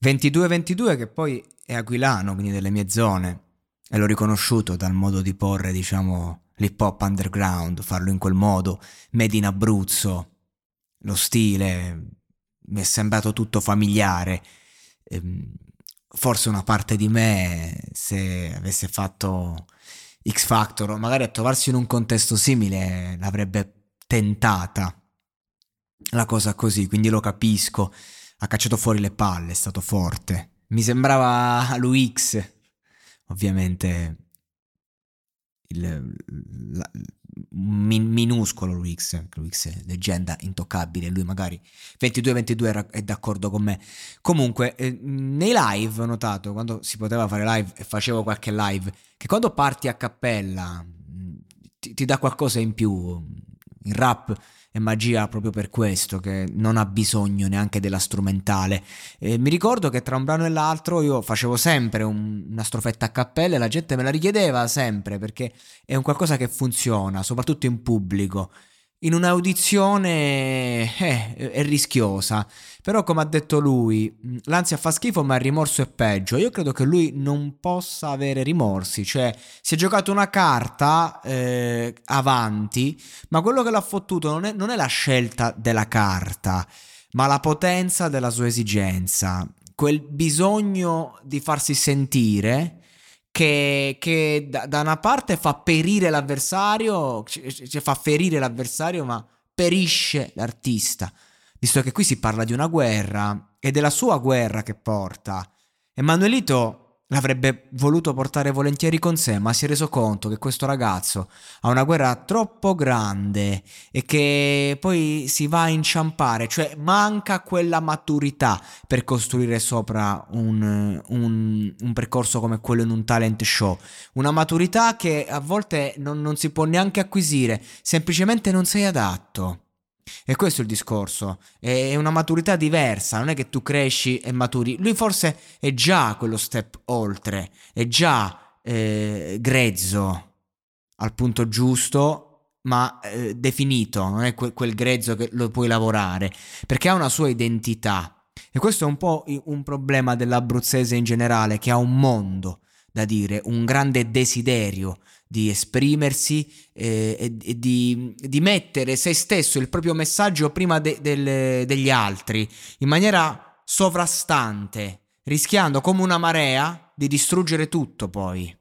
22-22 che poi è aquilano, quindi delle mie zone, e l'ho riconosciuto dal modo di porre, diciamo, l'hip hop underground, farlo in quel modo, made in Abruzzo, lo stile, mi è sembrato tutto familiare. Ehm, forse una parte di me, se avesse fatto X Factor, o magari a trovarsi in un contesto simile, l'avrebbe tentata. La cosa così, quindi lo capisco ha cacciato fuori le palle, è stato forte. Mi sembrava l'UX, ovviamente il, la, min, minuscolo l'UX, l'UX è leggenda intoccabile, lui magari 22-22 è d'accordo con me. Comunque, eh, nei live ho notato, quando si poteva fare live e facevo qualche live, che quando parti a cappella mm, ti, ti dà qualcosa in più. Il rap è magia proprio per questo, che non ha bisogno neanche della strumentale. E mi ricordo che tra un brano e l'altro io facevo sempre un, una strofetta a cappella e la gente me la richiedeva sempre perché è un qualcosa che funziona, soprattutto in pubblico in un'audizione eh, è rischiosa, però come ha detto lui, l'ansia fa schifo ma il rimorso è peggio. Io credo che lui non possa avere rimorsi, cioè si è giocato una carta eh, avanti, ma quello che l'ha fottuto non è, non è la scelta della carta, ma la potenza della sua esigenza, quel bisogno di farsi sentire che, che da, da, una parte fa perire l'avversario, cioè fa ferire l'avversario, ma perisce l'artista. Visto che qui si parla di una guerra e della sua guerra che porta. Emanuelito L'avrebbe voluto portare volentieri con sé, ma si è reso conto che questo ragazzo ha una guerra troppo grande e che poi si va a inciampare, cioè manca quella maturità per costruire sopra un, un, un percorso come quello in un talent show. Una maturità che a volte non, non si può neanche acquisire, semplicemente non sei adatto. E questo è il discorso, è una maturità diversa, non è che tu cresci e maturi, lui forse è già quello step oltre, è già eh, grezzo al punto giusto, ma eh, definito, non è que- quel grezzo che lo puoi lavorare, perché ha una sua identità. E questo è un po' un problema dell'abruzzese in generale, che ha un mondo da dire, un grande desiderio di esprimersi eh, e, e di, di, mettere se stesso, il proprio messaggio prima de, de, degli altri, in maniera sovrastante, rischiando come una marea di distruggere tutto poi.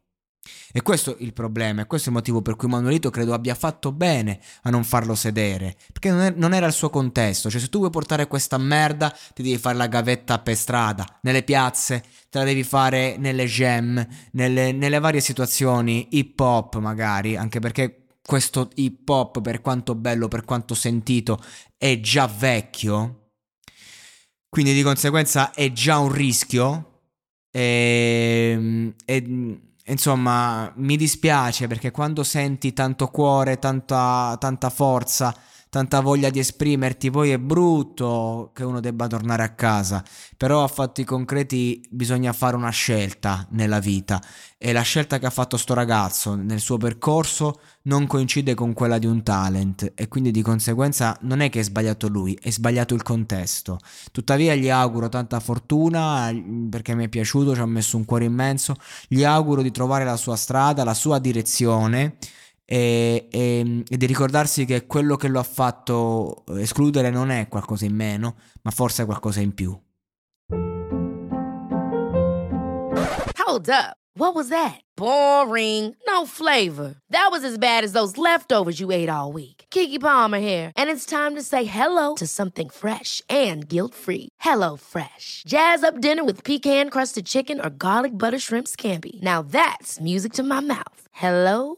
E questo è il problema, e questo è il motivo per cui Manuelito credo abbia fatto bene a non farlo sedere, perché non, è, non, era il suo contesto, cioè se tu vuoi portare questa merda ti devi fare la gavetta per strada, nelle piazze, te la devi fare nelle gem, nelle, nelle varie situazioni hip hop magari, anche perché questo hip hop per quanto bello, per quanto sentito, è già vecchio, quindi di conseguenza è già un rischio. E, e Insomma, mi dispiace perché quando senti tanto cuore, tanta, tanta forza, tanta voglia di esprimerti, poi è brutto che uno debba tornare a casa, però a fatti concreti bisogna fare una scelta nella vita e la scelta che ha fatto sto ragazzo nel suo percorso non coincide con quella di un talent e quindi di conseguenza non è che è sbagliato lui, è sbagliato il contesto. Tuttavia gli auguro tanta fortuna perché mi è piaciuto, ci ha messo un cuore immenso, gli auguro di trovare la sua strada, la sua direzione e, e, e, di ricordarsi che quello che lo ha fatto escludere non è qualcosa in meno, ma forse qualcosa in più. Hold up. What was that? Boring. No flavor. That was as bad as those leftovers you ate all week. Kiki Palmer here, and it's time to say hello to something fresh and guilt-free. Hello Fresh. Jazz up dinner with pecan-crusted chicken or garlic butter shrimp scampi. Now that's music to my mouth. Hello